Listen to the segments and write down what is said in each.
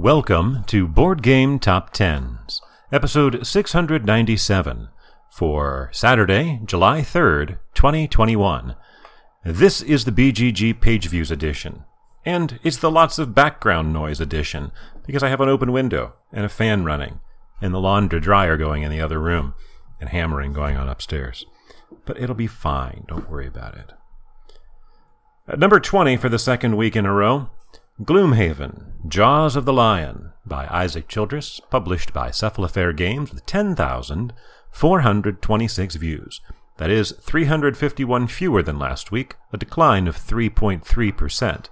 Welcome to Board Game Top Tens, episode 697 for Saturday, July 3rd, 2021. This is the BGG Page Views edition, and it's the lots of background noise edition because I have an open window and a fan running and the laundry dryer going in the other room and hammering going on upstairs. But it'll be fine, don't worry about it. At number 20 for the second week in a row, Gloomhaven, Jaws of the Lion by Isaac Childress, published by Cephalofair Games with 10,426 views. That is 351 fewer than last week, a decline of 3.3%.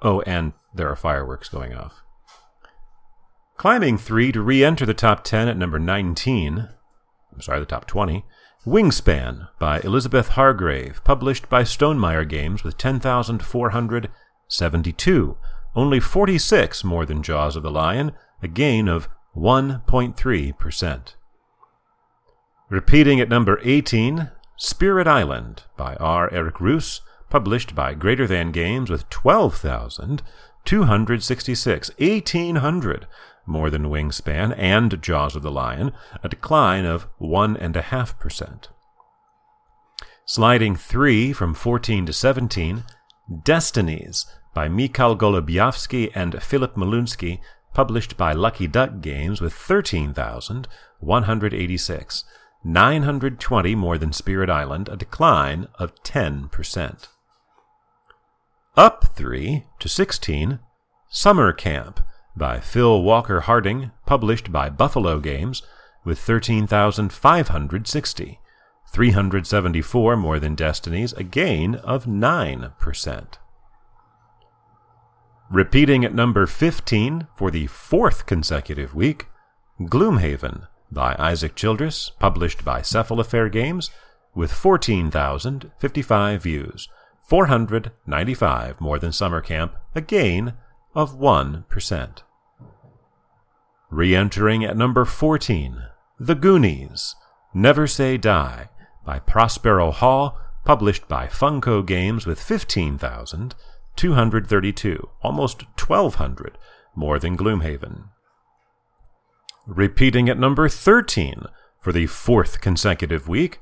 Oh, and there are fireworks going off. Climbing three to re enter the top 10 at number 19, I'm sorry, the top 20, Wingspan by Elizabeth Hargrave, published by Stonemaier Games with 10,400. 72, only 46 more than Jaws of the Lion, a gain of 1.3%. Repeating at number 18, Spirit Island by R. Eric Reuss, published by Greater Than Games with 12,266, 1,800 more than Wingspan and Jaws of the Lion, a decline of 1.5%. Sliding 3 from 14 to 17, Destinies by Mikhail Golubyavsky and Philip Malunsky, published by Lucky Duck Games with 13,186, 920 more than Spirit Island, a decline of 10%. Up 3 to 16, Summer Camp by Phil Walker Harding, published by Buffalo Games with 13,560, 374 more than Destinies, a gain of 9%. Repeating at number 15 for the fourth consecutive week, Gloomhaven by Isaac Childress, published by Cephalofair Games, with 14,055 views, 495 more than Summer Camp, a gain of 1%. Re entering at number 14, The Goonies, Never Say Die by Prospero Hall, published by Funko Games with 15,232, almost 1,200 more than Gloomhaven. Repeating at number 13 for the fourth consecutive week,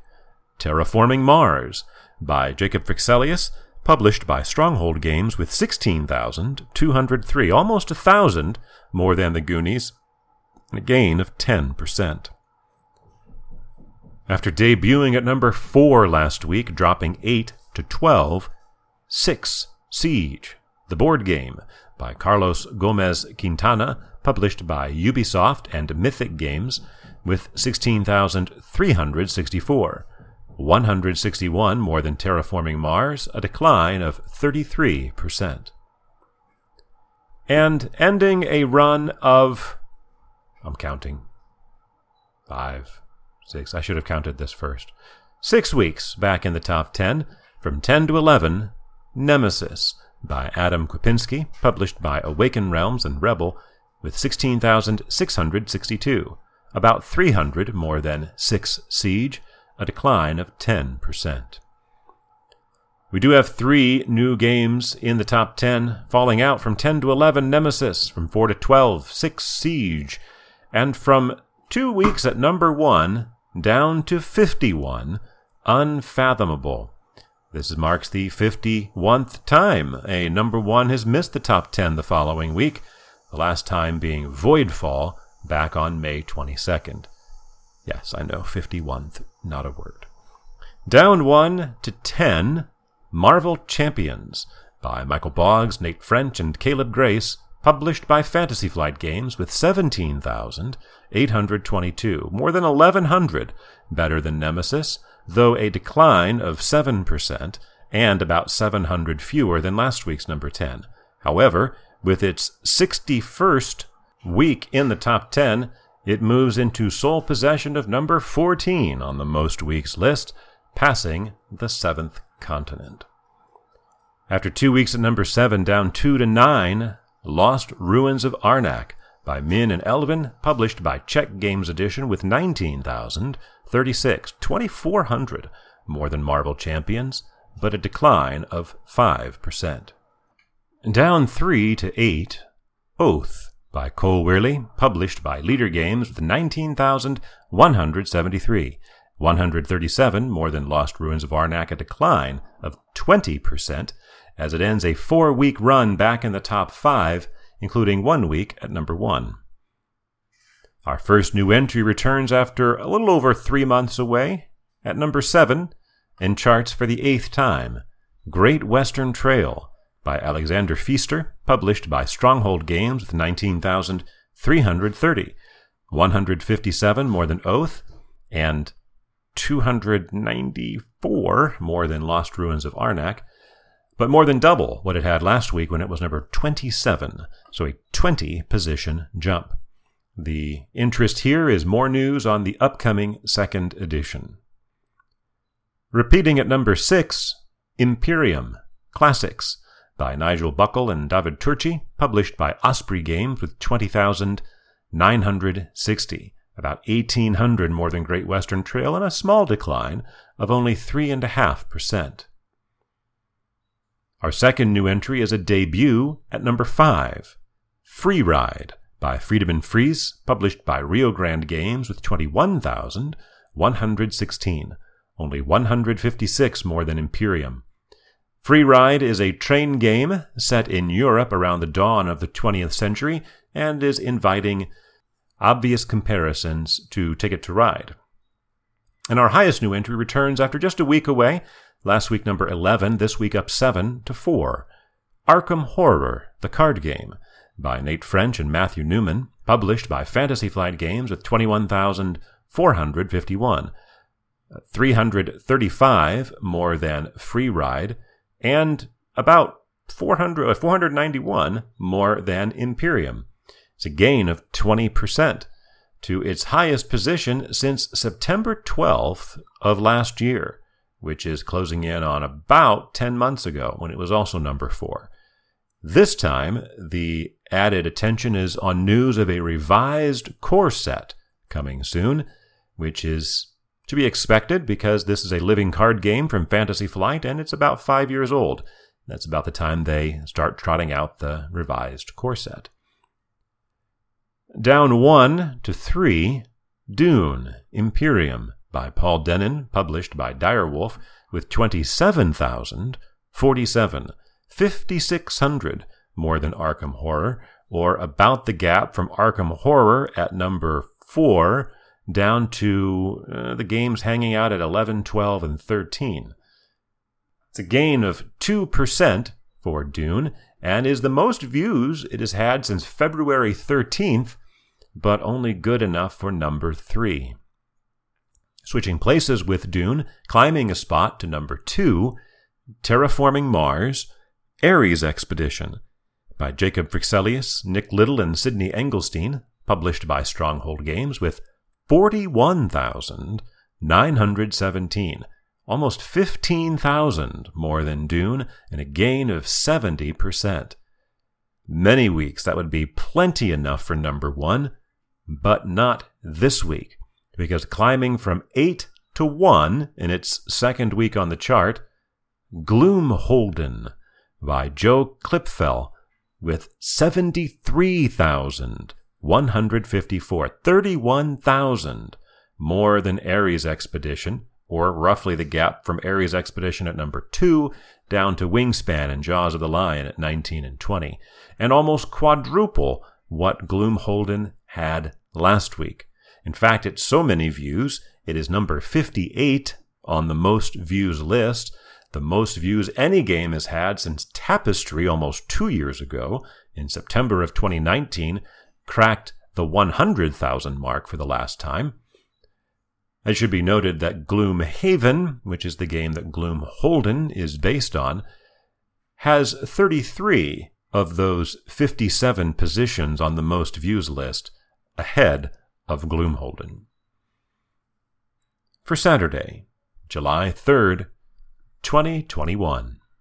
Terraforming Mars by Jacob Fryxelius, published by Stronghold Games with 16,203, almost a thousand more than the Goonies, and a gain of 10%. After debuting at number 4 last week, dropping 8 to 12, 6 Siege, the board game by Carlos Gomez Quintana, published by Ubisoft and Mythic Games, with 16,364, 161 more than Terraforming Mars, a decline of 33%. And ending a run of. I'm counting. Five, six. I should have counted this first. Six weeks back in the top 10, from 10 to 11, Nemesis by Adam Kwapiński, published by Awaken Realms and Rebel, with 16,662, about 300 more than 6 Siege, a decline of 10%. We do have three new games in the top 10, falling out from 10 to 11 Nemesis, from 4 to 12 6 Siege, and from two weeks at number 1 down to 51 Unfathomable. This marks the 51st time a number 1 has missed the top 10 the following week, the last time being Voidfall back on May 22nd. Yes, I know, 51th, not a word. Down 1 to 10, Marvel Champions by Michael Boggs, Nate French, and Caleb Grace, published by Fantasy Flight Games with 17,822, more than 1,100 better than Nemesis, though a decline of 7% and about 700 fewer than last week's number 10. However, with its 61st week in the top 10, it moves into sole possession of number 14 on the most weeks list, passing the seventh continent. After two weeks at number 7, down 2 to 9, Lost Ruins of Arnak by Min and Elwen, published by Czech Games Edition with 19,036, 2,400 more than Marvel Champions, but a decline of 5%. Down 3 to 8, Oath by Cole Wehrle, published by Leder Games with 19,173. 137 more than Lost Ruins of Arnak, a decline of 20%, as it ends a four week run back in the top five, including one week at number one. Our first new entry returns after a little over three months away at number seven in charts for the eighth time Great Western Trail by Alexander Pfister, published by Stronghold Games with 19,330. 157 more than Oath, and 294 more than Lost Ruins of Arnak, but more than double what it had last week when it was number 27, so a 20 position jump. The interest here is more news on the upcoming second edition. Repeating at number 6, Imperium Classics by Nigel Buckle and David Turczi, published by Osprey Games with 20,960 about 1,800 more than Great Western Trail, and a small decline of only 3.5%. Our second new entry is a debut at number 5, Free Ride by Friedemann Friese, published by Rio Grande Games with 21,116, only 156 more than Imperium. Free Ride is a train game set in Europe around the dawn of the 20th century and is inviting obvious comparisons to Ticket to Ride. And our highest new entry returns after just a week away, last week number 11, this week up 7 to 4. Arkham Horror, the card game, by Nate French and Matthew Newman, published by Fantasy Flight Games with 21,451. 335 more than Free Ride, and about 400, uh, 491 more than Imperium. It's a gain of 20% to its highest position since September 12th of last year, which is closing in on about 10 months ago when it was also number 4. This time, the added attention is on news of a revised core set coming soon, which is to be expected because this is a living card game from Fantasy Flight and it's about five years old. That's about the time they start trotting out the revised core set. Down 1 to 3, Dune, Imperium, by Paul Dennen, published by Direwolf, with 27,047, 5,600 more than Arkham Horror, or about the gap from Arkham Horror at number 4 down to uh, the games hanging out at 11, 12, and 13. It's a gain of 2% for Dune and is the most views it has had since February 13th but only good enough for number three. Switching places with Dune, climbing a spot to number two, Terraforming Mars, Ares Expedition, by Jacob Fryxelius, Nick Little, and Sydney Engelstein, published by Stronghold Games, with 41,917, almost 15,000 more than Dune, and a gain of 70%. Many weeks that would be plenty enough for number one, but not this week, because climbing from 8 to 1 in its second week on the chart, Gloomholdin by Joe Klipfel with 73,154, 31,000 more than Ares Expedition, or roughly the gap from Ares Expedition at number 2 down to Wingspan and Jaws of the Lion at 19 and 20, and almost quadruple what Gloomholdin had last week. In fact, it's so many views, it is number 58 on the most views list, the most views any game has had since Tapestry almost two years ago, in September of 2019, cracked the 100,000 mark for the last time. It should be noted that Gloomhaven, which is the game that Gloomholdin is based on, has 33 of those 57 positions on the most views list ahead of Gloomholdin. For Saturday, July 3rd, 2021.